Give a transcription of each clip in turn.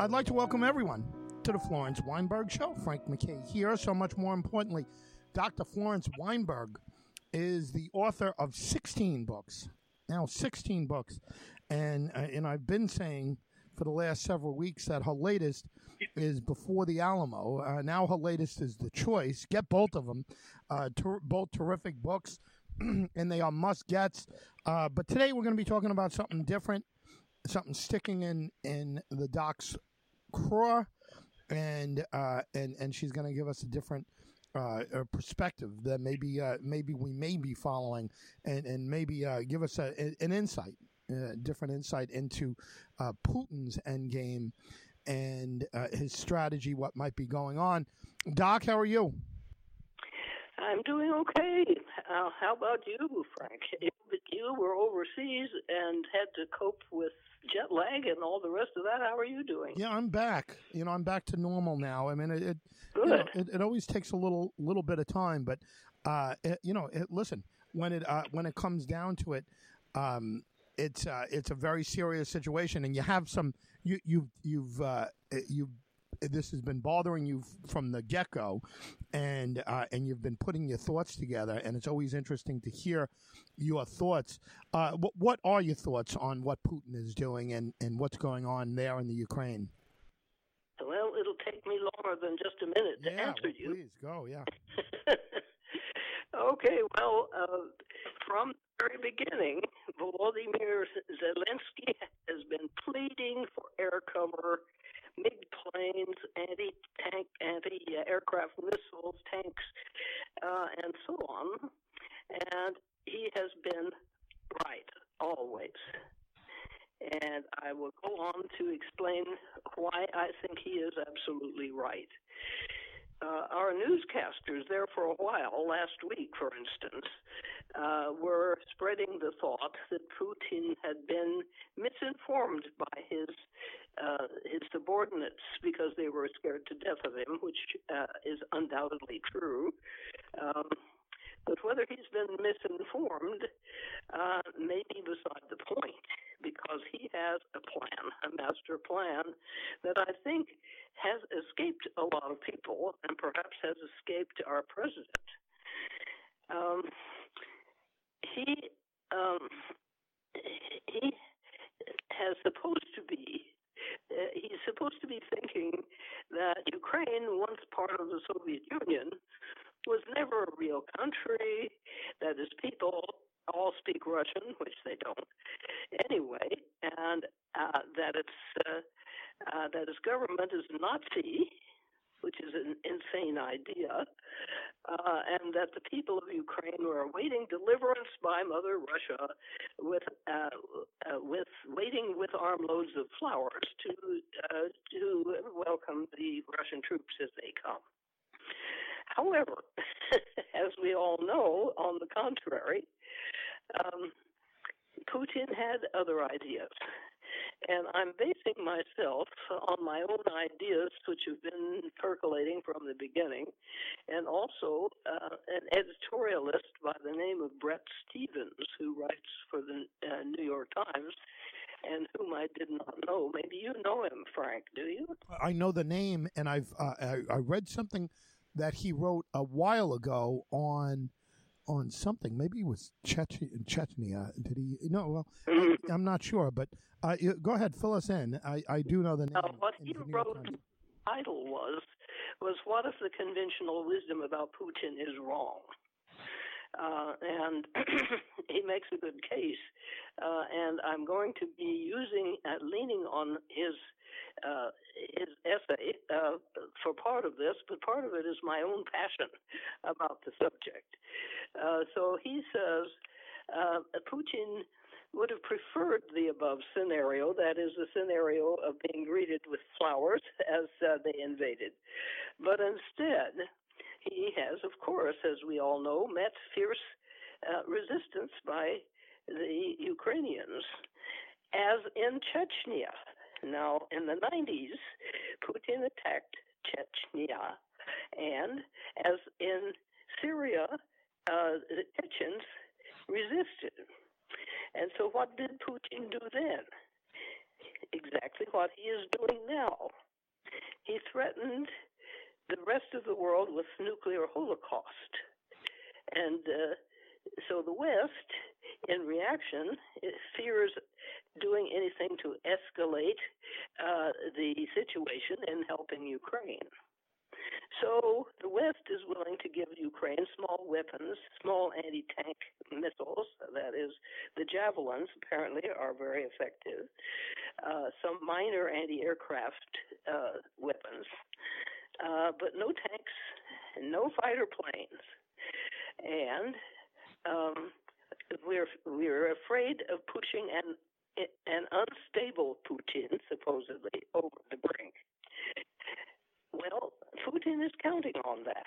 I'd like to welcome everyone to the Florence Weinberg Show. Frank McKay here. So much more importantly, Dr. Florence Weinberg is the author of 16 books. Now, 16 books. And, uh, and I've been saying for the last several weeks that her latest is Before the Alamo. Uh, now her latest is The Choice. Get both of them. Uh, ter- both terrific books, and they are must gets. Uh, but today we're going to be talking about something different, something sticking in, in the doc's craw. And, uh, and, and she's going to give us a different uh, a perspective that maybe uh, maybe we may be following, and and maybe uh, give us a, an insight, uh, different insight into uh, Putin's endgame and uh, his strategy, what might be going on. Doc, how are you? I'm doing okay. how about you, Frank? You were overseas and had to cope with jet lag and all the rest of that. How are you doing? Yeah, I'm back. You know, I'm back to normal now. I mean, it it, you know, it, it always takes a little little bit of time, but uh, it, you know, it, listen when it uh, when it comes down to it, um, it's uh, it's a very serious situation, and you have some you you've you've uh, you've this has been bothering you from the get go, and uh, and you've been putting your thoughts together, and it's always interesting to hear your thoughts. Uh, what, what are your thoughts on what Putin is doing and, and what's going on there in the Ukraine? Well, it'll take me longer than just a minute to answer well, you. please go. Yeah. okay, well, uh, from the very beginning, Volodymyr Zelensky has been pleading for air cover, MiG planes, anti-tank, anti-aircraft missiles, tanks, uh, and so on. And he has been right always. And I will go on to explain why I think he is absolutely right. Uh, our newscasters there for a while, last week, for instance, uh, were spreading the thought that Putin had been misinformed by his uh, his subordinates because they were scared to death of him, which uh, is undoubtedly true. Um, but whether he's been misinformed uh, may be beside the point because he has a plan, a master plan that I think has escaped a lot of people and perhaps has escaped our president. Um, he um, he has supposed to be uh, he's supposed to be thinking that Ukraine, once part of the Soviet Union, was never a real country, that its people all speak Russian, which they don't anyway, and uh, that its uh, uh, that its government is Nazi, which is an insane idea, uh, and that the people of Ukraine were awaiting deliverance by Mother Russia with uh, uh, with waiting with armloads of flowers to uh, to welcome the Russian troops as they come. However, as we all know, on the contrary, um, Putin had other ideas. And I'm basing myself on my own ideas, which have been percolating from the beginning, and also uh, an editorialist by the name of Bret Stephens, who writes for the uh, New York Times, and whom I did not know. Maybe you know him, Frank, do you? I know the name, and I've uh, I, I read something that he wrote a while ago on on something. Maybe it was Chech- Chechnya. Did he? No, well, I, am not sure. But uh, go ahead, fill us in. I, I do know the name. Uh, what he wrote, title was, was what if the conventional wisdom about Putin is wrong? Uh, and he makes a good case. Uh, and I'm going to be using, uh, leaning on his uh, his essay uh, for part of this, but part of it is my own passion about the subject. Uh, so he says Putin would have preferred the above scenario, that is, the scenario of being greeted with flowers as uh, they invaded. But instead, he has, of course, as we all know, met fierce uh, resistance by the Ukrainians, as in Chechnya. Now, in the 90s, Putin attacked Chechnya, and as in Syria, uh, the Chechens resisted. And so, what did Putin do then? exactly what he is doing now. He threatened the rest of the world with nuclear holocaust. And uh, so the West, in reaction, fears doing anything to escalate uh, the situation and helping Ukraine. So the West is willing to give Ukraine small weapons, small anti tank missiles, that is, the javelins apparently are very effective, uh, some minor anti aircraft uh, weapons, uh, but no tanks, no fighter planes. And um, we're, we're afraid of pushing an, an unstable Putin, supposedly, over the brink. Well, Putin is counting on that.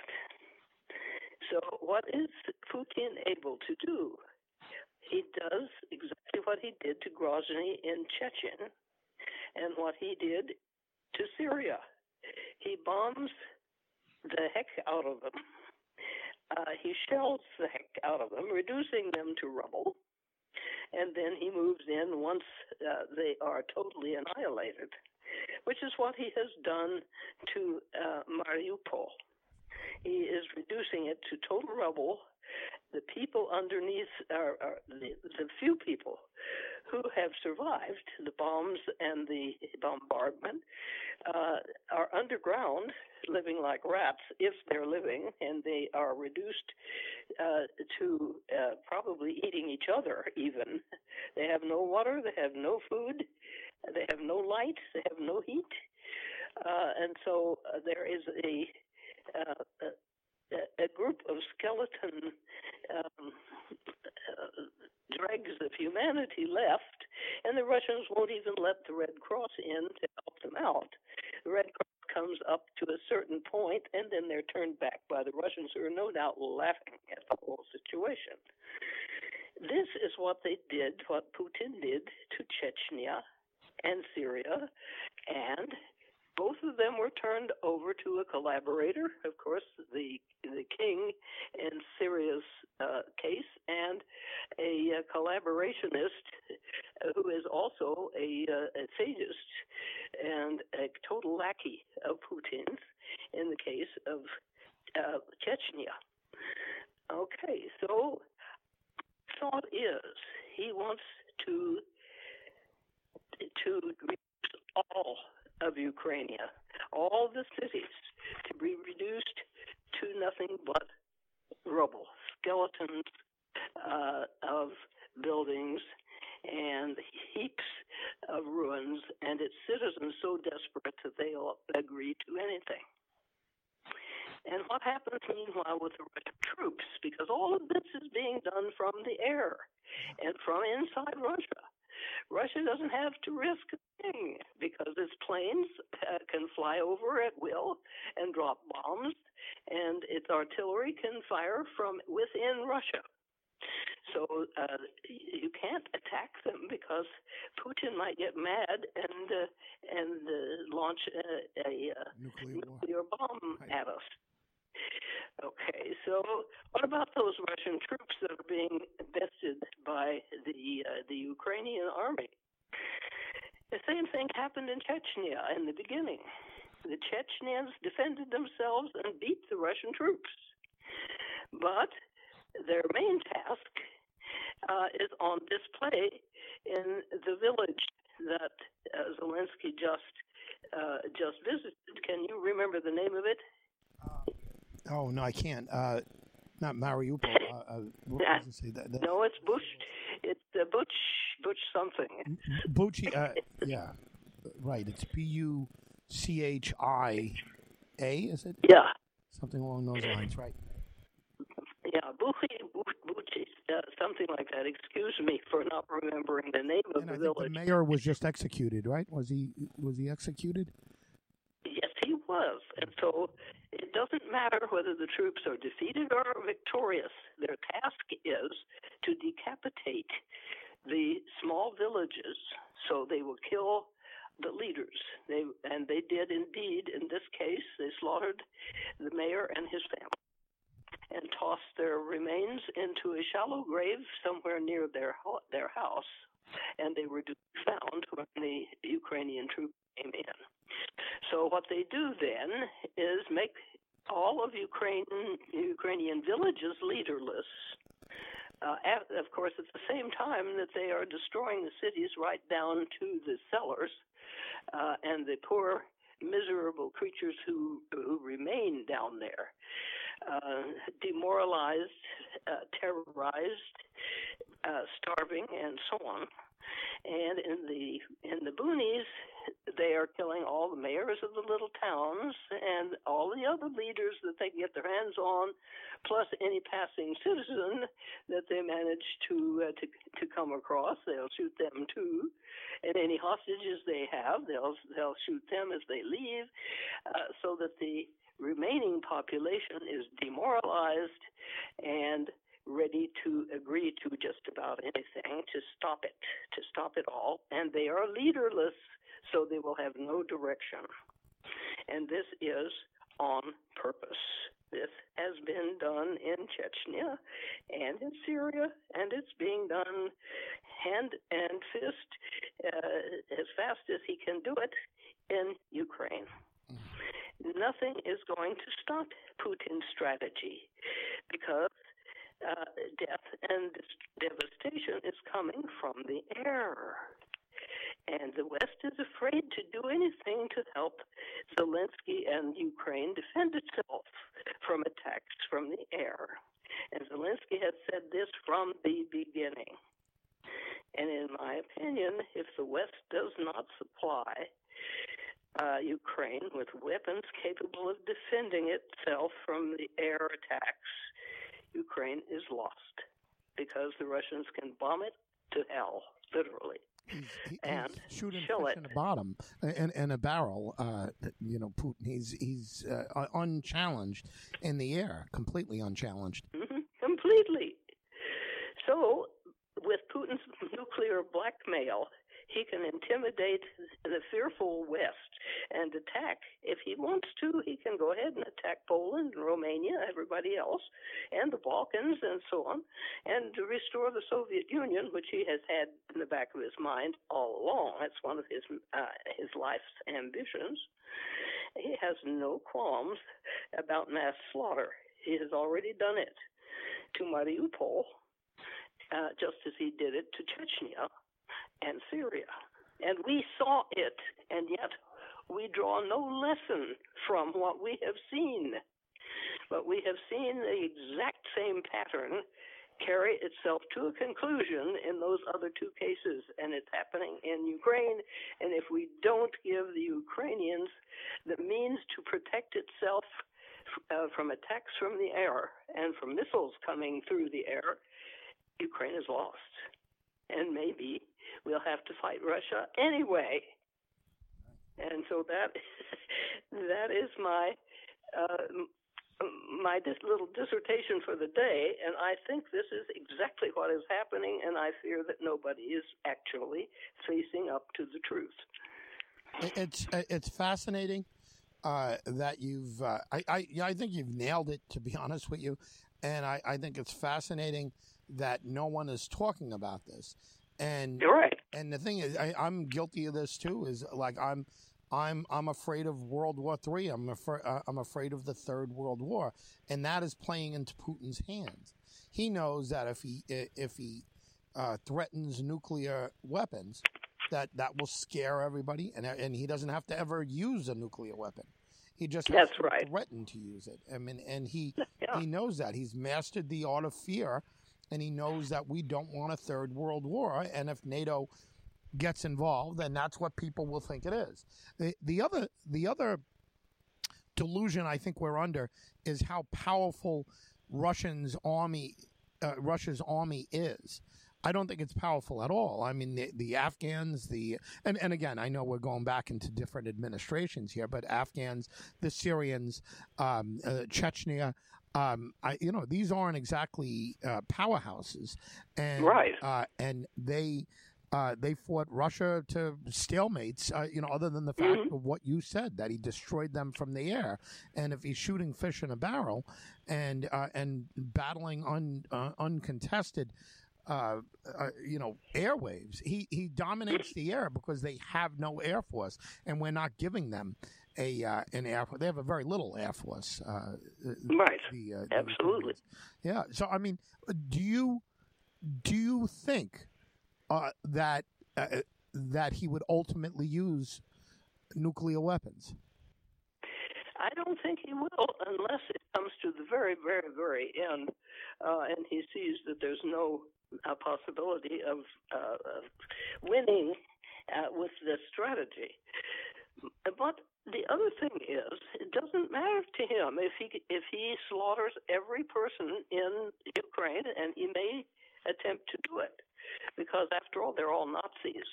So, what is Putin able to do? He does exactly what he did to Grozny in Chechen and what he did to Syria. He bombs the heck out of them. Uh, he shells the heck out of them, reducing them to rubble. And then he moves in once uh, they are totally annihilated which is what he has done to uh, Mariupol. He is reducing it to total rubble. The people underneath are, are the, the few people who have survived the bombs and the bombardment uh, are underground, living like rats, if they're living, and they are reduced uh, to uh, probably eating each other. Even they have no water, they have no food, they have no light, they have no heat, uh, and so uh, there is a, uh, a, a group of skeleton um, uh, dregs of humanity left, and the Russians won't even let the Red Cross in to help them out. The Red Cross comes up to a certain point, and then they're turned back by the Russians, who are no doubt laughing at the whole situation. This is what they did, what Putin did to Chechnya and Syria, and both of them were turned over to a collaborator, of course, the the king in Syria's uh, case, and a, a uh, collaborationist who is also a, uh, a and a total lackey of Putin's in the case of uh, Chechnya. Okay, so thought is he wants to to all of Ukraine, all the cities, to be reduced to nothing but rubble, skeletons uh, of buildings, and heaps of ruins, and its citizens so desperate that they'll agree to anything. And what happens meanwhile with the Russian troops? Because all of this is being done from the air and from inside Russia. Russia doesn't have to risk a thing because its planes uh, can fly over at will and drop bombs, and its artillery can fire from within Russia. So uh, you can't attack them because Putin might get mad and uh, and uh, launch a, a, a nuclear, nuclear bomb right. at us. Okay, so what about those Russian troops that are being invested by the uh, the Ukrainian army? The same thing happened in Chechnya in the beginning. The Chechens defended themselves and beat the Russian troops, but their main task uh, is on display in the village that uh, Zelensky just uh, just visited. Can you remember the name of it? Oh no, I can't. Uh, not Mariupol. Uh, uh, yeah. that, that, no, it's Bush. It's uh, Butch. Butch something. Bucci. Uh, yeah, right. It's B U C H I A. Is it? Yeah. Something along those lines, right? Yeah, Bucci, Bucci, uh, something like that. Excuse me for not remembering the name of and the I village. the mayor was just executed, right? Was he? Was he executed? Was, and so it doesn't matter whether the troops are defeated or victorious. Their task is to decapitate the small villages so they will kill the leaders. They and they did indeed in this case. They slaughtered the mayor and his family and tossed their remains into a shallow grave somewhere near their their house. And they were found when the Ukrainian troops came in. So what they do then is make all of Ukraine, Ukrainian villages leaderless. Uh, at, of course, at the same time that they are destroying the cities right down to the cellars, uh, and the poor, miserable creatures who who remain down there, uh, demoralized, uh, terrorized, uh, starving, and so on. And in the in the boonies, they are killing all the mayors of the little towns and all the other leaders that they can get their hands on, plus any passing citizen that they manage to uh, to to come across. They'll shoot them too, and any hostages they have, they'll they'll shoot them as they leave, uh, so that the remaining population is demoralized and ready to agree to just about anything to stop it, to stop it all. And they are leaderless, so they will have no direction. And this is on purpose. This has been done in Chechnya and in Syria, and it's being done hand and fist uh, as fast as he can do it in Ukraine. Nothing is going to stop Putin's strategy because uh, death and devastation is coming from the air. And the West is afraid to do anything to help Zelensky and Ukraine defend itself from attacks from the air. And Zelensky has said this from the beginning. And in my opinion, if the West does not supply uh, Ukraine with weapons capable of defending itself from the air attacks, Ukraine is lost because the Russians can bomb it to hell, literally. He's, he, and he's shooting fish it. in the bottom and in a barrel. Uh, you know, Putin. He's he's uh, unchallenged in the air, completely unchallenged. Mm-hmm. Completely. So, with Putin's nuclear blackmail, he can intimidate the fearful West and attack. If he wants to, he can go ahead and attack Poland and Romania, everybody else, and the Balkans and so on, and to restore the Soviet Union, which he has had in the back of his mind all along. That's one of his uh, his life's ambitions. He has no qualms about mass slaughter. He has already done it to Mariupol, uh, just as he did it to Chechnya and Syria. And we saw it, and yet we draw no lesson from what we have seen. But we have seen the exact same pattern carry itself to a conclusion in those other two cases, and it's happening in Ukraine. And if we don't give the Ukrainians the means to protect itself uh, from attacks from the air and from missiles coming through the air, Ukraine is lost. And maybe we'll have to fight Russia anyway. And so that that is my uh, my dis- little dissertation for the day, and I think this is exactly what is happening, and I fear that nobody is actually facing up to the truth. It's it's fascinating uh, that you've uh, I I, I think you've nailed it to be honest with you, and I, I think it's fascinating that no one is talking about this. And You're right. And the thing is, I, I'm guilty of this too. Is like I'm, I'm, I'm afraid of World War Three. I'm afraid. Uh, I'm afraid of the Third World War, and that is playing into Putin's hands. He knows that if he if he uh, threatens nuclear weapons, that that will scare everybody, and and he doesn't have to ever use a nuclear weapon. He just has That's to right. threaten to use it. I mean, and he yeah. he knows that he's mastered the art of fear and he knows that we don't want a third world war. And if NATO gets involved, then that's what people will think it is. The, the other the other delusion I think we're under is how powerful Russian's army uh, Russia's army is. I don't think it's powerful at all. I mean, the, the Afghans, the and, and again, I know we're going back into different administrations here, but Afghans, the Syrians, um, uh, Chechnya, um, I, you know, these aren't exactly uh, powerhouses, and right, uh, and they. Uh, they fought Russia to stalemates, uh, you know, other than the fact mm-hmm. of what you said that he destroyed them from the air. And if he's shooting fish in a barrel and uh, and battling un, uh, uncontested, uh, uh, you know, airwaves. He he dominates the air because they have no air force, and we're not giving them a uh, an air. They have a very little air force. Uh, right. The, uh, Absolutely. The yeah. So I mean, do you do you think uh, that uh, that he would ultimately use nuclear weapons? I don't think he will unless it comes to the very, very, very end, uh, and he sees that there's no uh, possibility of, uh, of winning uh, with this strategy. But the other thing is, it doesn't matter to him if he if he slaughters every person in Ukraine, and he may attempt to do it, because after all, they're all Nazis.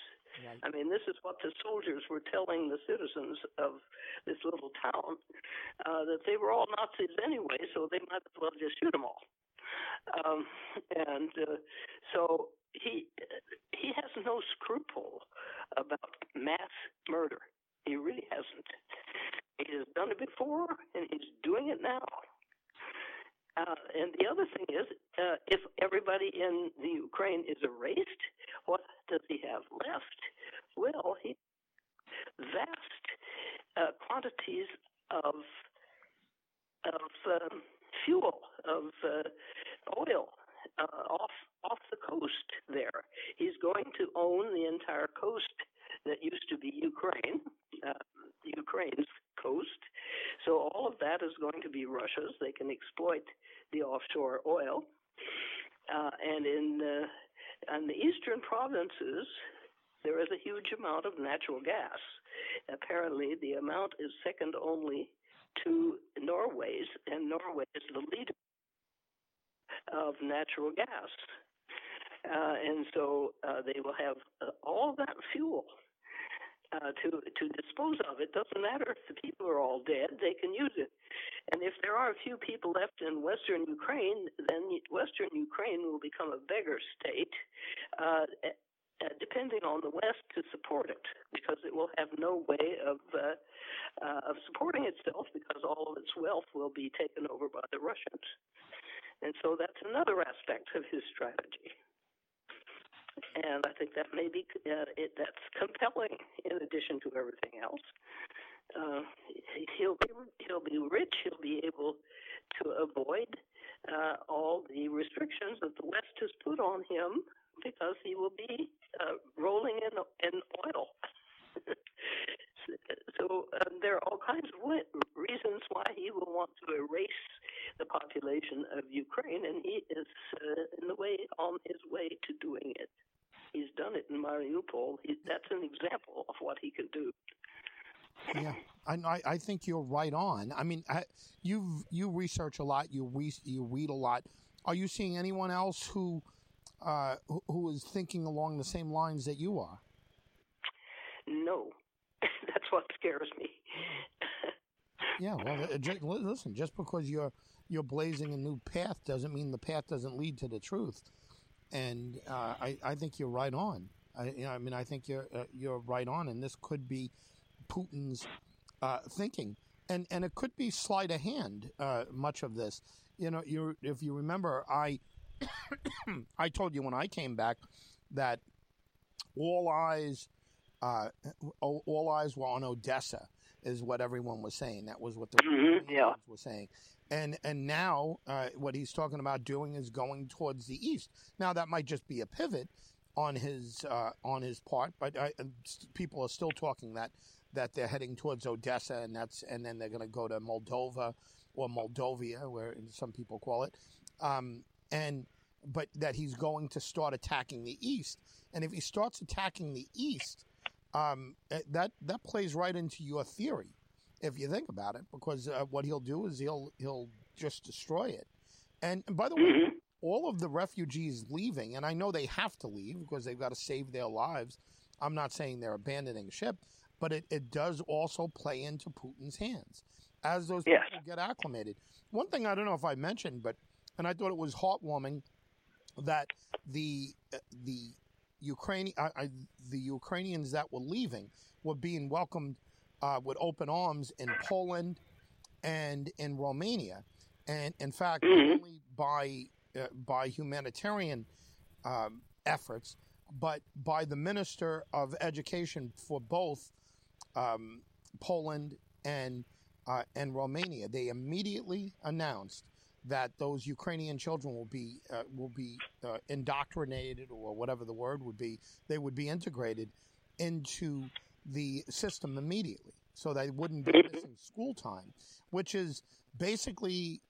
Right. I mean, this is what the soldiers were telling the citizens of this little town uh, that they were all Nazis anyway, so they might as well just shoot them all. Um, and uh, so he he has no scruple about mass murder. He really hasn't. He has done it before, and he's doing it now. Uh, and the other thing is, uh, if everybody in the Ukraine is erased, what does he have left? Well, he vast uh, quantities of of um, fuel of uh, oil uh, off off the coast. There, he's going to own the entire coast that used to be Ukraine, uh, Ukraine's coast. So all of that is going to be Russia's. They can exploit the offshore oil. Uh, and in uh, in the eastern provinces, there is a huge amount of natural gas. Apparently, the amount is second only to Norway's, and Norway is the leader of natural gas. Uh, and so uh, they will have uh, all that fuel uh, to to dispose of. It doesn't matter if the people are all dead; they can use it. And if there are a few people left in Western Ukraine, then Western Ukraine will become a beggar state, uh, uh, depending on the West to support it, because it will have no way of uh, uh, of supporting itself, because all of its wealth will be taken over by the Russians. And so that's another aspect of his strategy and I think that may be uh, it, that's compelling in addition to everything else. Uh, he'll be he'll be rich. He'll be able to avoid uh, all the restrictions that the West has put on him because he will be uh, rolling in in oil. so um, there are all kinds of reasons why he will want to erase the population of Ukraine, and he is uh, in the way on his way to doing it. He's done it in Mariupol. He, that's an example of what he can do. Yeah, I, I think you're right on. I mean, you you research a lot, you re, you read a lot. Are you seeing anyone else who uh, who is thinking along the same lines that you are? No, that's what scares me. yeah, well, just, listen. Just because you're you're blazing a new path doesn't mean the path doesn't lead to the truth and uh, I, I think you're right on. I, you know, I mean, I think you're uh, you're right on, and this could be Putin's uh, thinking, and and it could be sleight of hand. Uh, much of this, you know, you if you remember, I I told you when I came back that all eyes uh, all eyes were on Odessa, is what everyone was saying. That was what the mm-hmm, yeah. were saying and and now uh, what he's talking about doing is going towards the east. Now that might just be a pivot on his uh, on his part, but I, people are still talking that that they're heading towards Odessa, and that's and then they're going to go to Moldova or Moldovia, where some people call it, um, and but that he's going to start attacking the east, and if he starts attacking the east, um, eh, that that plays right into your theory if you think about it, because uh, what he'll do is he'll he'll just destroy it. And, and by the way, mm-hmm. all of the refugees leaving, and I know they have to leave because they've got to save their lives. I'm not saying they're abandoning ship, but it, it does also play into Putin's hands as those yes. people get acclimated. One thing I don't know if I mentioned, but and I thought it was heartwarming that the uh, uh, the Ukrainians that were leaving were being welcomed uh, with open arms in Poland and in Romania, and in fact, mm-hmm. only by uh, by humanitarian um, efforts, but by the Minister of Education for both um, Poland and uh, and Romania. They immediately announced that those Ukrainian children will be uh, will be uh, indoctrinated or whatever the word would be. They would be integrated into the system immediately, so they wouldn't be missing school time, which is basically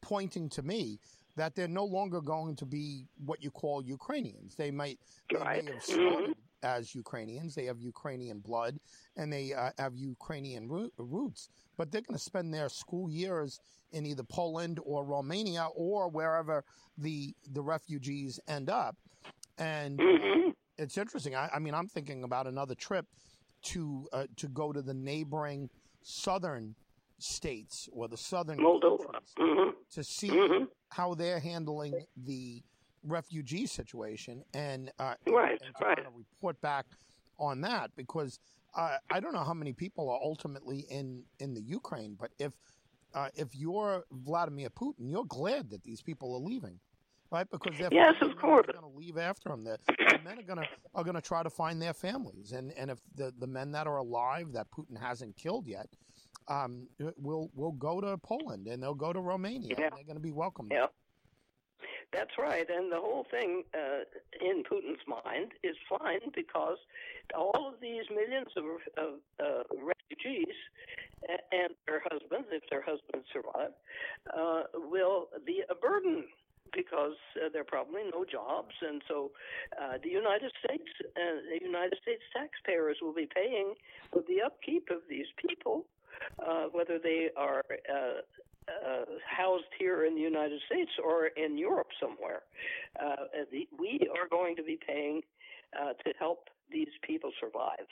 pointing to me that they're no longer going to be what you call Ukrainians. They might they Right. may have started as Ukrainians. They have Ukrainian blood and they uh, have Ukrainian roo- roots, but they're going to spend their school years in either Poland or Romania or wherever the the refugees end up. And hmm it's interesting. I, I mean, I'm thinking about another trip to uh, to go to the neighboring southern states or the southern Moldova. countries hmm to see hmm how they're handling the refugee situation and uh, Right, and right. report back on that because uh, I don't know how many people are ultimately in in the Ukraine, but if uh, if you're Vladimir Putin, you're glad that these people are leaving, right? Because they're Yes, of course. going to leave after them. The, the men are going to are going to try to find their families, and and if the the men that are alive that Putin hasn't killed yet. Um, will will go to Poland and they'll go to Romania. Yeah. And they're going to be welcomed. Yeah. That's right, and the whole thing uh, in Putin's mind is fine because all of these millions of, of uh, refugees and their husbands, if their husbands survive, uh, will be a burden because uh, there are probably no jobs, and so uh, the United States, uh, the United States taxpayers will be paying for the upkeep of these people, uh, whether they are. Uh, housed here in the United States or in Europe somewhere. Uh, the, we are going to be paying uh, to help these people survive.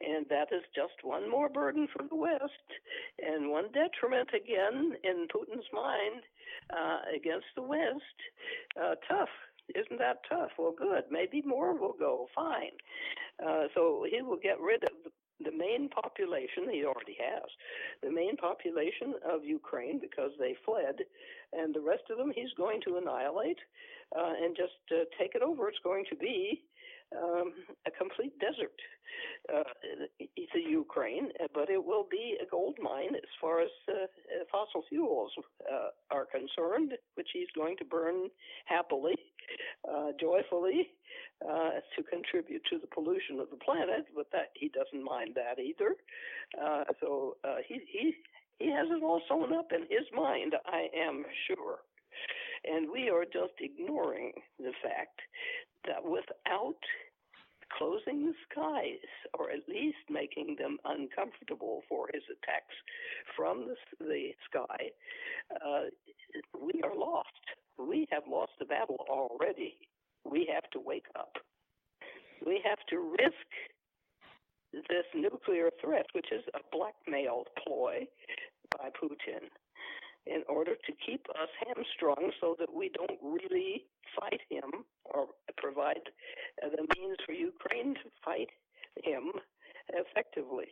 And that is just one more burden for the West and one detriment again in Putin's mind uh, against the West. Uh, tough. Isn't that tough? Well, good. Maybe more will go. Fine. Uh, so he will get rid of the the main population, he already has, the main population of Ukraine because they fled, and the rest of them he's going to annihilate uh, and just uh, take it over. It's going to be um, a complete desert. Uh, a Ukraine, but it will be a gold mine as far as uh, fossil fuels uh, are concerned, which he's going to burn happily, uh, joyfully, uh, to contribute to the pollution of the planet. But that he doesn't mind that either. Uh, so he he he has it all sewn up in his mind. I am sure. And we are just ignoring the fact that without closing the skies, or at least making them uncomfortable for his attacks from the, the sky, uh, we are lost. We have lost the battle already. We have to wake up. We have to risk this nuclear threat, which is a blackmail ploy by Putin, in order to keep us hamstrung so that we don't really fight him or provide the means for Ukraine to fight him effectively.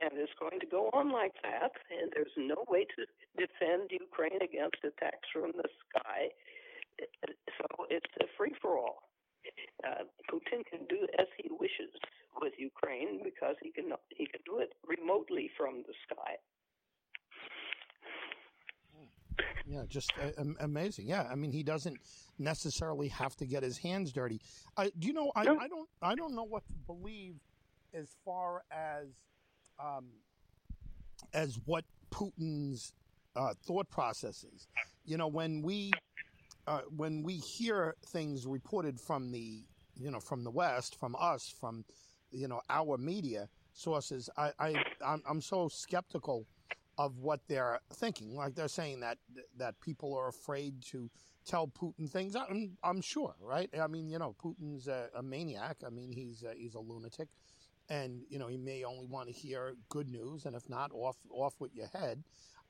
And it's going to go on like that, and there's no way to defend Ukraine against attacks from the sky. So it's a free for all. Uh, Putin can do as he wishes with Ukraine because he can he can do it remotely from the sky. Yeah, just uh, am- amazing. Yeah, I mean, he doesn't necessarily have to get his hands dirty. I, do you know? I, No. I don't. I don't know what to believe as far as um, as what Putin's uh, thought process is. You know, when we uh, when we hear things reported from the you know from the West, from us, from you know our media sources, I, I I'm, I'm so skeptical of what they're thinking. Like they're saying that that people are afraid to tell Putin things. I'm, I'm sure, right? I mean, you know, Putin's a, a maniac. I mean, he's a, he's a lunatic, and you know, he may only want to hear good news, and if not, off off with your head.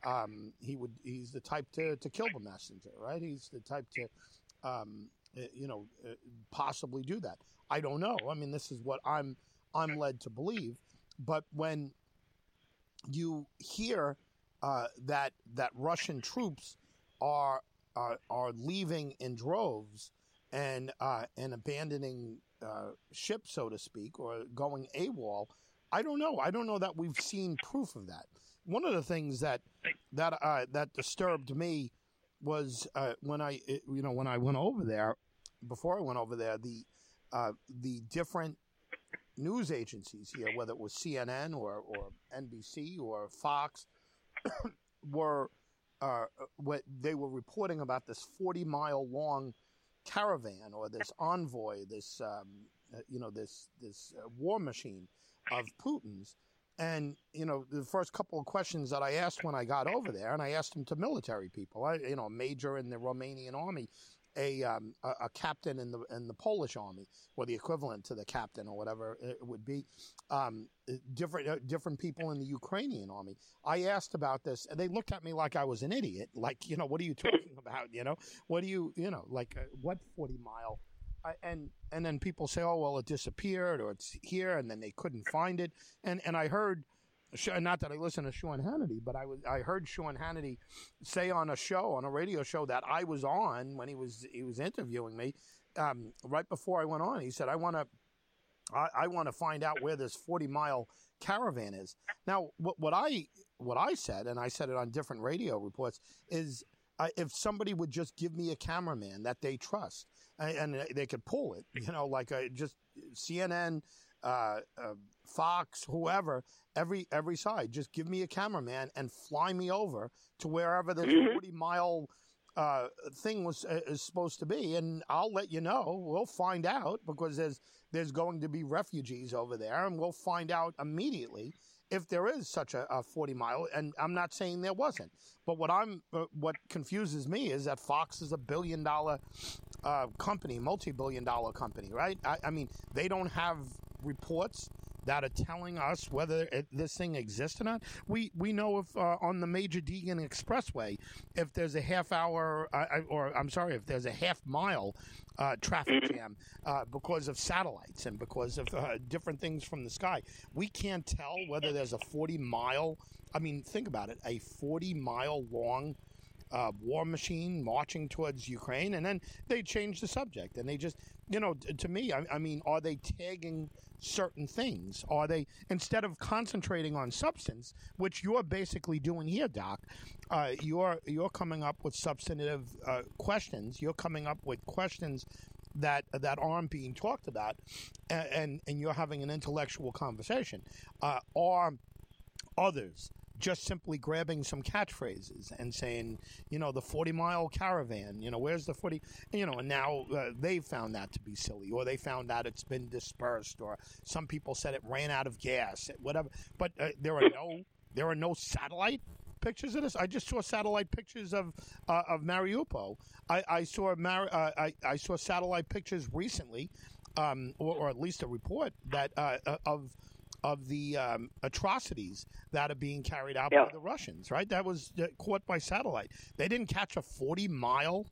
Um, he would. He's the type to, to kill the messenger, right? He's the type to, um, uh, you know, uh, possibly do that. I don't know. I mean, this is what I'm I'm led to believe. But when you hear uh, that that Russian troops are are, are leaving in droves and uh, and abandoning uh, ship, so to speak, or going AWOL. I don't know. I don't know that we've seen proof of that. One of the things that that uh, that disturbed me was uh, when I you know when I went over there before I went over there the uh, the different news agencies here, whether it was CNN or, or NBC or Fox, were uh, what they were reporting about this 40 mile long caravan or this envoy, this um, uh, you know this this uh, war machine of Putin's. And you know the first couple of questions that I asked when I got over there, and I asked them to military people, I, you know, major in the Romanian army, a, um, a, a captain in the in the Polish army, or the equivalent to the captain or whatever it would be, um, different uh, different people in the Ukrainian army. I asked about this, and they looked at me like I was an idiot. Like, you know, what are you talking about? You know, what do you, you know, like uh, what forty mile? And and then people say, oh well, it disappeared or it's here, and then they couldn't find it. And and I heard not that I listen to Sean Hannity, but I was I heard Sean Hannity say on a show on a radio show that I was on when he was he was interviewing me um, right before I went on. He said I want to I, I want to find out where this forty mile caravan is. Now what what I what I said and I said it on different radio reports is uh, if somebody would just give me a cameraman that they trust and, and they could pull it, you know, like a, just CNN uh, uh, Fox, whoever, every every side. Just give me a cameraman and fly me over to wherever the mm-hmm. forty mile uh, thing was uh, is supposed to be, and I'll let you know. We'll find out because there's there's going to be refugees over there, and we'll find out immediately if there is such a, a 40 mile and i'm not saying there wasn't but what i'm uh, what confuses me is that fox is a billion dollar uh, company multi-billion dollar company right I, I, mean they don't have reports that are telling us whether it, this thing exists or not. We we know if uh, on the major Deegan Expressway, if there's a half hour, uh, or I'm sorry, if there's a half mile uh, traffic mm-hmm. jam uh, because of satellites and because of uh, different things from the sky, we can't tell whether there's a 40 mile. I mean, think about it, a 40 mile long uh, war machine marching towards Ukraine, and then they change the subject, and they just, you know, to me, I, I, mean, are they tagging certain things? Are they instead of concentrating on substance, which you're basically doing here, Doc? Uh, you're you're coming up with substantive uh, questions. You're coming up with questions that that aren't being talked about, and and, and you're having an intellectual conversation. Uh, are others just simply grabbing some catchphrases and saying, you know, the 40 mile caravan, you know, where's the 40, you know, and now uh, they found that to be silly, or they found out it's been dispersed, or some people said it ran out of gas, whatever. But uh, there are no, there are no satellite pictures of this. I just saw satellite pictures of uh, of Mariupol. I, I saw Mar- uh, I, I saw satellite pictures recently, um, or, or, at least a report that uh, uh of of the um, atrocities that are being carried out yeah. by the Russians, right? That was uh, caught by satellite. They didn't catch a 40 mile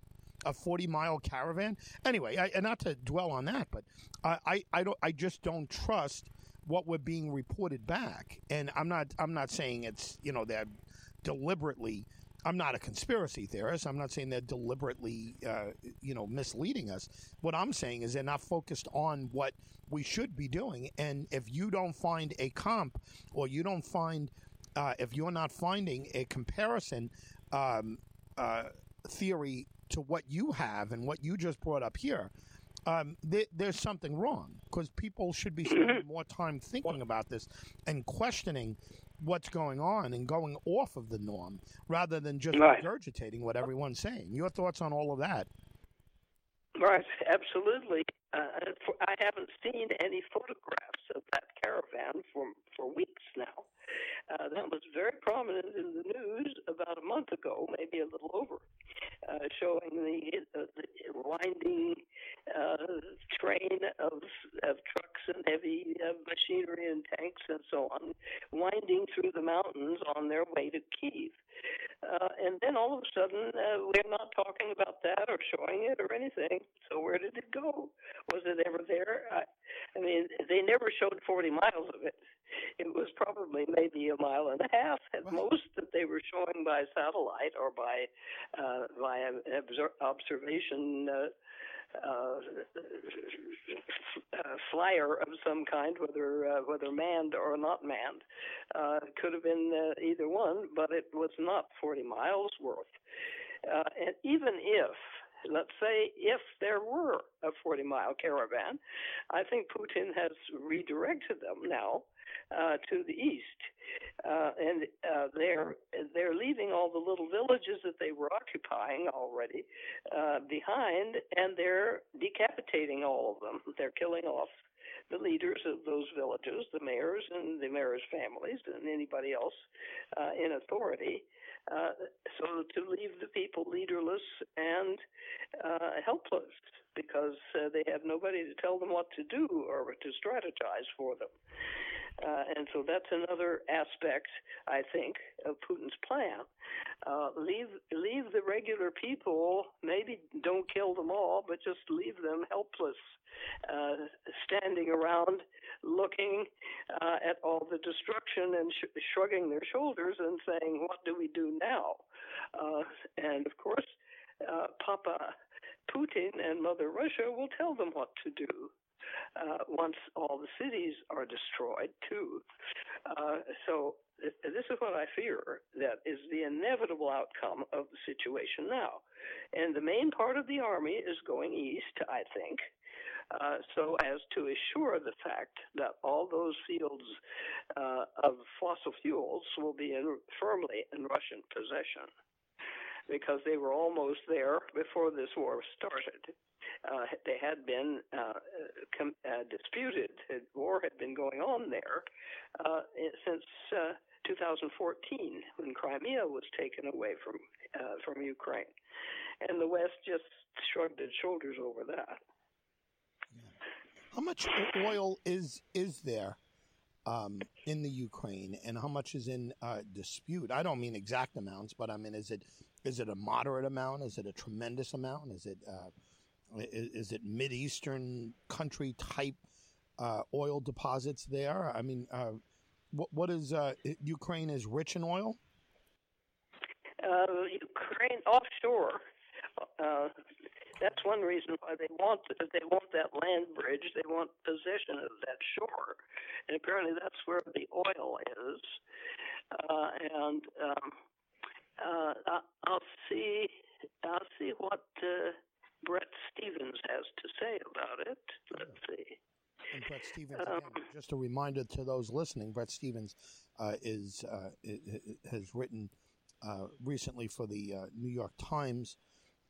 a 40 mile caravan. Anyway, I, and not to dwell on that, but I, I, I don't I just don't trust what we're being reported back. And I'm not I'm not saying it's you know they're deliberately I'm not a conspiracy theorist. I'm not saying they're deliberately, uh, you know, misleading us. What I'm saying is they're not focused on what we should be doing. And if you don't find a comp, or you don't find, uh, if you're not finding a comparison um, uh, theory to what you have and what you just brought up here, um, th- there's something wrong because people should be spending more time thinking about this and questioning what's going on and going off of the norm rather than just right. regurgitating what everyone's saying. Your thoughts on all of that? Right, absolutely. Uh, I haven't seen any photographs of that caravan for for weeks now. Uh, that was very prominent in the news about a month ago, maybe a little over, uh, showing the, uh, the winding uh, train of, of trucks and heavy uh, machinery and tanks and so on, winding through the mountains on their way to Kiev. Uh, and then all of a sudden, uh, we're not talking about that or showing it or anything. So where did it go? Was it ever there? I, I mean, they never showed 40 miles of it. it was probably maybe a mile and a half at Right. most that they were showing by satellite or by uh, by observation. Uh, uh, uh, flyer of some kind, whether uh, whether manned or not manned, uh, could have been uh, either one, but it was not 40 miles worth. Uh, and even if, let's say, if there were a 40 mile caravan, I think Putin has redirected them now uh, to the east, uh, and uh, they're they're leaving all the little villages that they were occupying already uh, behind, and they're decapitating all of them. They're killing off the leaders of those villages, the mayors and the mayors' families, and anybody else uh, in authority. Uh, so to leave the people leaderless and uh, helpless because uh, they have nobody to tell them what to do or to strategize for them. Uh, and so that's another aspect, I think, of Putin's plan. Uh, leave leave the regular people. Maybe don't kill them all, but just leave them helpless, uh, standing around, looking uh, at all the destruction and sh- shrugging their shoulders and saying, "What do we do now?" Uh, and of course, uh, Papa Putin and Mother Russia will tell them what to do uh, once all the cities are destroyed too. Uh, so th- this is what I fear that is the inevitable outcome of the situation now. And the main part of the army is going east, I think, uh, so as to assure the fact that all those fields uh, of fossil fuels will be in, firmly in Russian possession. Because they were almost there before this war started uh, they had been uh, com- uh, disputed. War had been going on there uh, since uh, 2014, when Crimea was taken away from uh, from Ukraine, and the West just shrugged its shoulders over that. How much oil is is there um, in the Ukraine, and how much is in uh, dispute? I don't mean exact amounts, but I mean, is it is it a moderate amount? Is it a tremendous amount? Is it uh, is, is it mid eastern country type uh, oil deposits there? I mean, uh, what what is uh, Ukraine is rich in oil? Uh, Ukraine offshore. Uh, that's one reason why they want they want that land bridge. They want possession of that shore, and apparently that's where the oil is. And um, uh, I'll see I'll see what uh, Bret Stephens has to say about it. Let's see. And Bret Stephens, again, just a reminder to those listening, Bret Stephens uh, is uh, has written uh, recently for the uh, New York Times,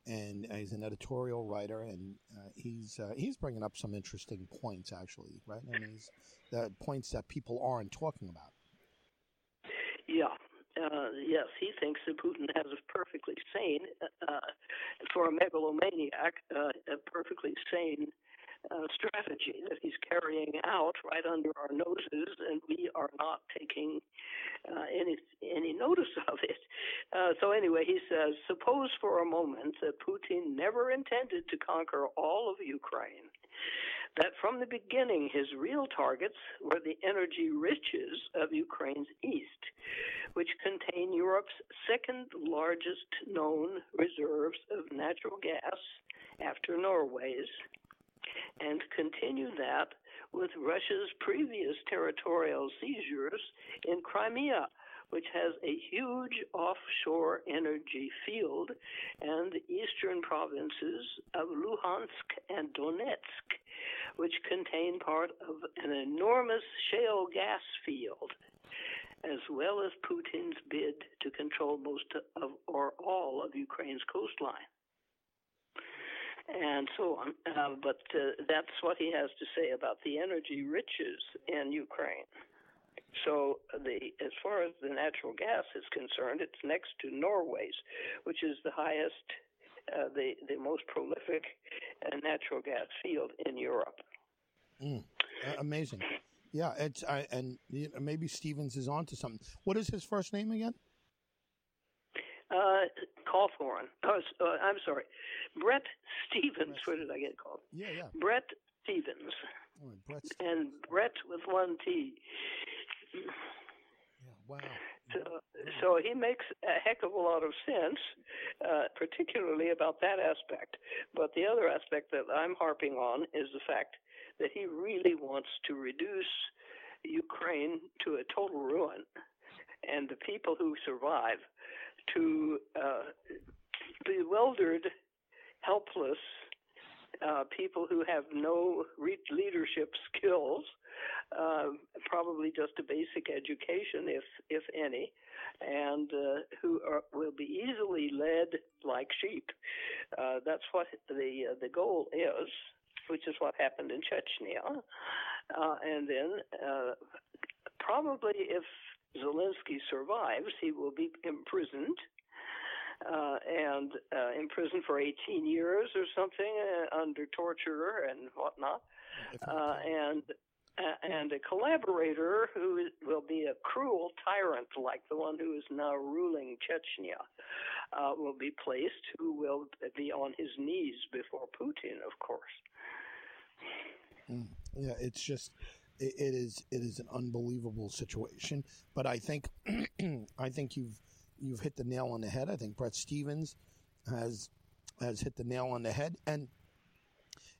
and he's an editorial writer, and uh, he's uh, he's bringing up some interesting points, actually, right? I mean, he's the points that people aren't talking about. Yeah, uh, yes, he thinks that Putin has a perfectly sane, uh, for a megalomaniac, uh, a perfectly sane uh, strategy that he's carrying out right under our noses, and we are not taking uh, any any notice of it. Uh, so anyway, he says, suppose for a moment that Putin never intended to conquer all of Ukraine. That from the beginning, his real targets were the energy riches of Ukraine's east, which contain Europe's second largest known reserves of natural gas after Norway's, and continue that with Russia's previous territorial seizures in Crimea, which has a huge offshore energy field, and the eastern provinces of Luhansk and Donetsk, which contain part of an enormous shale gas field, as well as Putin's bid to control most of or all of Ukraine's coastline and so on. Uh, but uh, that's what he has to say about the energy riches in Ukraine. So the as far as the natural gas is concerned, it's next to Norway's, which is the highest, uh, the the most prolific uh, natural gas field in Europe. Mm, amazing. Yeah, it's I, and you know, maybe Stephens is onto something. What is his first name again? Uh, Cawthorn. Oh, uh, I'm sorry, Bret Stephens. Where did I get called? Yeah, yeah. Bret Stephens. Oh, Bret and Brett with one T. Yeah, wow. So, so he makes a heck of a lot of sense, uh, particularly about that aspect. But the other aspect that I'm harping on is the fact that he really wants to reduce Ukraine to a total ruin, and the people who survive to uh, bewildered, helpless uh, people who have no re- leadership skills, uh, probably just a basic education, if if any, and uh, who are, will be easily led like sheep. Uh, that's what the uh, the goal is, which is what happened in Chechnya, and then probably if Zelensky survives, he will be imprisoned uh, and uh, imprisoned for 18 years or something uh, under torture and whatnot, uh, and uh, and a collaborator who will be a cruel tyrant like the one who is now ruling Chechnya uh, will be placed, who will be on his knees before Putin, of course. Mm. Yeah, it's just it, it is it is an unbelievable situation. But I think I think you've you've hit the nail on the head. I think Bret Stephens has has hit the nail on the head. And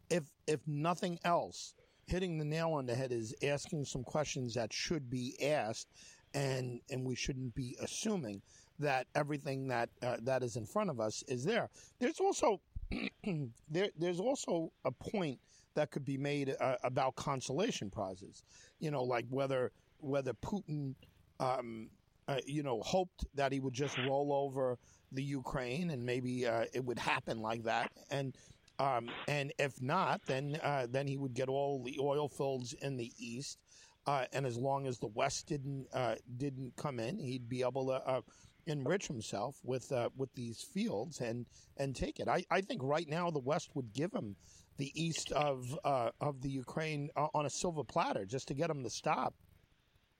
if if nothing else, hitting the nail on the head is asking some questions that should be asked, and and we shouldn't be assuming that everything that uh, that is in front of us is there. There's also there there's also a point that could be made uh, about consolation prizes. You know, like whether whether Putin um, uh, you know, hoped that he would just roll over the Ukraine and maybe uh, it would happen like that. And um, and if not, then uh, then he would get all the oil fields in the east. Uh, and as long as the West didn't uh, didn't come in, he'd be able to enrich himself with with these fields and and take it. I, I think right now the West would give him the east of of the Ukraine on a silver platter just to get him to stop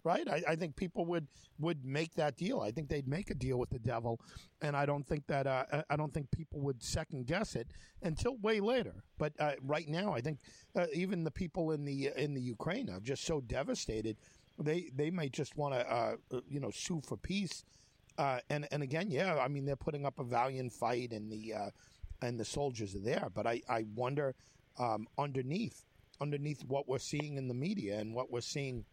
right? I, I, think people would would make that deal. I think they'd make a deal with the devil, and I don't think that uh, I don't think people would second guess it until way later. But uh, right now, I think uh, even the people in the in the Ukraine are just so devastated. They they might just want to uh, uh, you know sue for peace. Uh, and and again, yeah, I mean they're putting up a valiant fight, and the and the soldiers are there. But I I wonder um, underneath underneath what we're seeing in the media and what we're seeing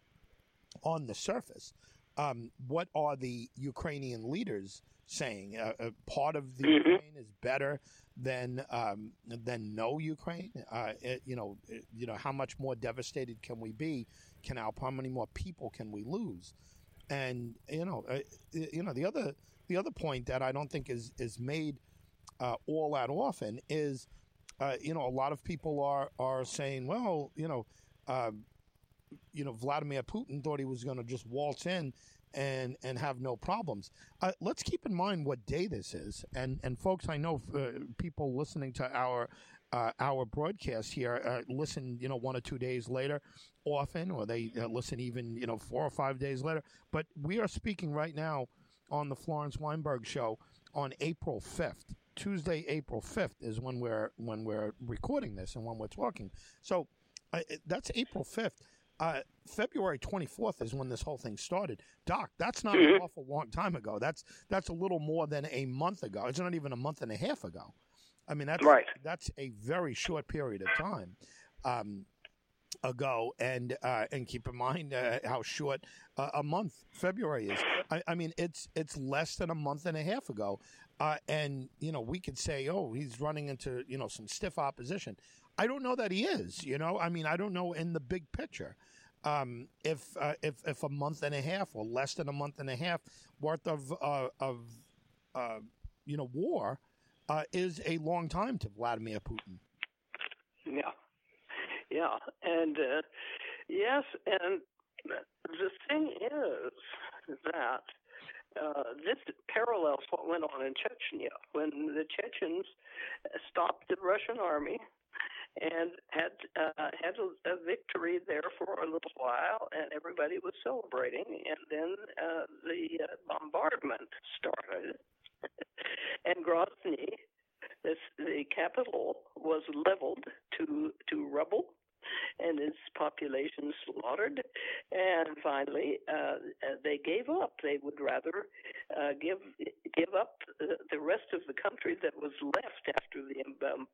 on the surface. Um, what are the Ukrainian leaders saying? Uh, uh, part of the mm-hmm. Ukraine is better than um, than no Ukraine. Uh, it, you know, it, you know how much more devastated can we be? Can our how many more people can we lose? And you know, uh, you know the other the other point that I don't think is is made uh, all that often is, uh, you know, a lot of people are are saying, well, you know. Um, you know, Vladimir Putin thought he was going to just waltz in and and have no problems. Uh, let's keep in mind what day this is, and and folks, I know uh, people listening to our uh, our broadcast here uh, listen, you know, one or two days later, often, or they uh, listen even you know four or five days later. But we are speaking right now on the Florence Weinberg Show on April fifth. Tuesday, April fifth is when we're when we're recording this and when we're talking. So uh, that's April fifth uh, February 24th is when this whole thing started. Doc, that's not mm-hmm. an awful long time ago. That's that's a little more than a month ago. It's not even a month and a half ago. I mean, that's right. that's a very short period of time um, ago, and uh, and keep in mind uh, how short uh, a month February is. I, I, mean, it's it's less than a month and a half ago, uh, and you know we could say, oh, he's running into you know some stiff opposition. I don't know that he is. You know, I mean, I don't know in the big picture. Um, if uh, if if a month and a half or less than a month and a half worth of uh, of uh, you know war uh, is a long time to Vladimir Putin. Yeah, yeah, and uh, yes, and the thing is that uh, this parallels what went on in Chechnya when the Chechens stopped the Russian army and had uh, had a, a victory there for a little while, and everybody was celebrating. And then uh, the uh, bombardment started, and Grozny, this, the capital, was leveled to to rubble, and its population slaughtered. And finally, uh, they gave up. They would rather uh, give give up the rest of the country that was left after the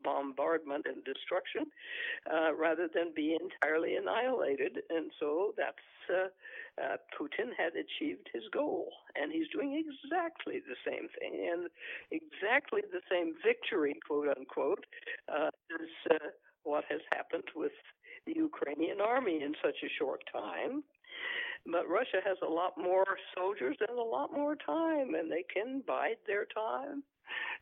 bombardment and destruction, uh, rather than be entirely annihilated. And so that's uh, uh, Putin had achieved his goal, and he's doing exactly the same thing, and exactly the same victory, quote unquote, is uh, what has happened with the Ukrainian army in such a short time. But Russia has a lot more soldiers and a lot more time, and they can bide their time.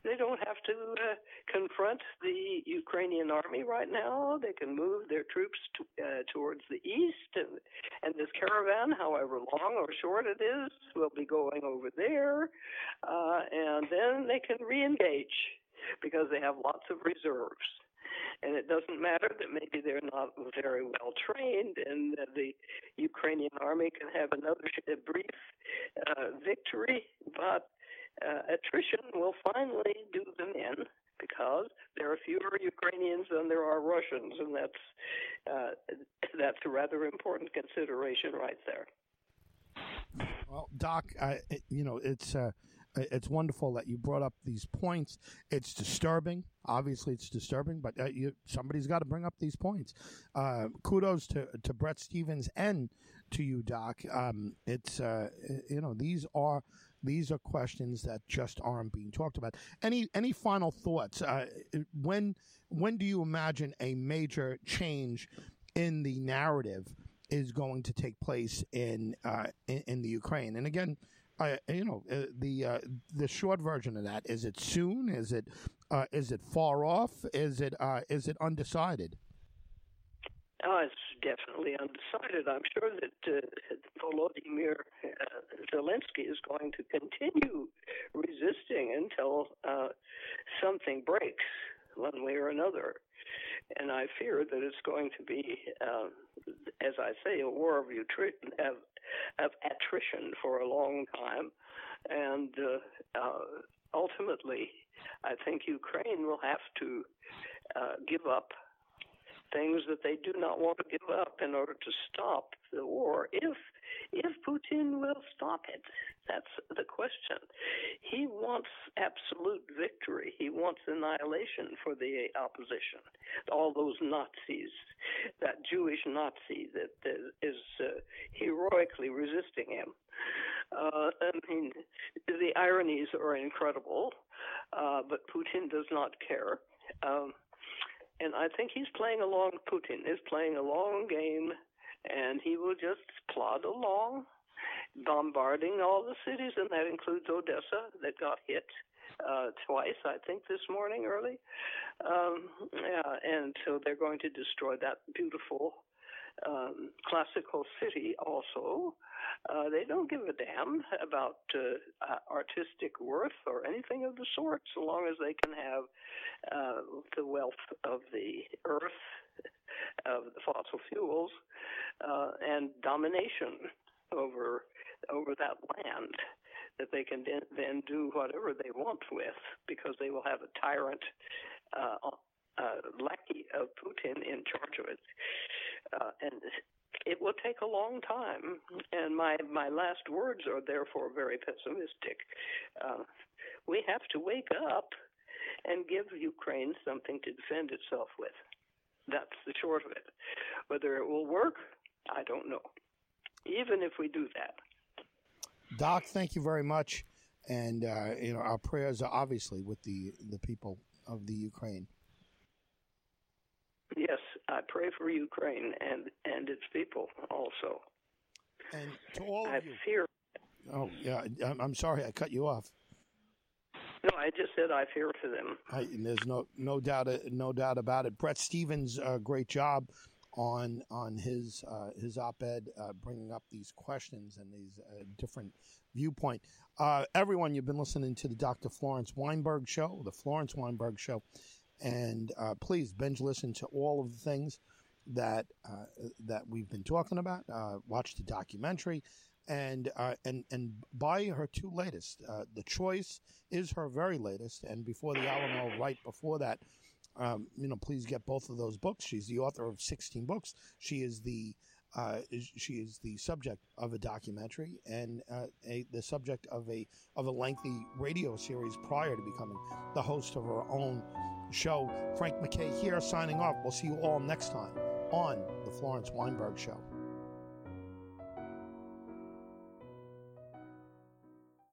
They don't have to uh, confront the Ukrainian army right now. They can move their troops to, uh, towards the east, and, and this caravan, however long or short it is, will be going over there, uh, and then they can re-engage because they have lots of reserves. And it doesn't matter that maybe they're not very well trained, and that the Ukrainian army can have another brief uh, victory, but uh, attrition will finally do them in because there are fewer Ukrainians than there are Russians, and that's uh, that's a rather important consideration right there. Well, Doc, uh, you know it's uh, it's wonderful that you brought up these points. It's disturbing. Obviously, it's disturbing, but uh, you, somebody's got to bring up these points. Uh, kudos to to Bret Stephens and to you, Doc. Um, it's uh, you know these are these are questions that just aren't being talked about. Any any final thoughts? Uh, when when do you imagine a major change in the narrative is going to take place in uh, in, in, the Ukraine? And again, uh, you know uh, the uh, the short version of that is it soon? Is it uh, is it far off? Is it is it undecided? Oh, it's definitely undecided. I'm sure that uh, Volodymyr uh, Zelensky is going to continue resisting until uh, something breaks one way or another. And I fear that it's going to be, uh, as I say, a war of, utri- of, of attrition for a long time. And uh, uh, ultimately, I think Ukraine will have to uh, give up things that they do not want to give up in order to stop the war. If if Putin will stop it, that's the question. He wants absolute victory. He wants annihilation for the opposition. All those Nazis, that Jewish Nazi that is uh, heroically resisting him. Uh, I mean, the ironies are incredible, uh, but Putin does not care. Um, and I think he's playing along. Putin is playing a long game, and he will just plod along, bombarding all the cities, and that includes Odessa that got hit uh, twice, I think, this morning early. Um, yeah, and so they're going to destroy that beautiful um, classical city also. Uh, they don't give a damn about uh, artistic worth or anything of the sort, so long as they can have uh, the wealth of the earth, of the fossil fuels, uh, and domination over over that land that they can then, do whatever they want with because they will have a tyrant uh, uh, lackey of Putin in charge of it. Uh, and it will take a long time. And my, my last words are therefore very pessimistic. Uh, we have to wake up and give Ukraine something to defend itself with. That's the short of it. Whether it will work, I don't know. Even if we do that. Doc, thank you very much. And uh, you know our prayers are obviously with the, the people of the Ukraine. Yes, I pray for Ukraine and and its people also. And to all I of you. fear. Oh yeah, I'm sorry I cut you off. No, I just said I fear for them. I, there's no no doubt no doubt about it. Bret Stephens, uh, great job on on his uh, his op-ed, uh, bringing up these questions and these uh, different viewpoint. Uh, everyone, you've been listening to the Dr. Florence Weinberg Show, the Florence Weinberg Show. And uh, please binge listen to all of the things that uh, that we've been talking about. Uh, watch the documentary, and uh, and and buy her two latest. Uh, the Choice is her very latest, and before the Alamo, right before that, um, you know, please get both of those books. She's the author of 16 books. She is the uh, she is the subject of a documentary and uh, a, the subject of a of a lengthy radio series prior to becoming the host of her own show. Frank McKay here, signing off. We'll see you all next time on the Florence Weinberg Show.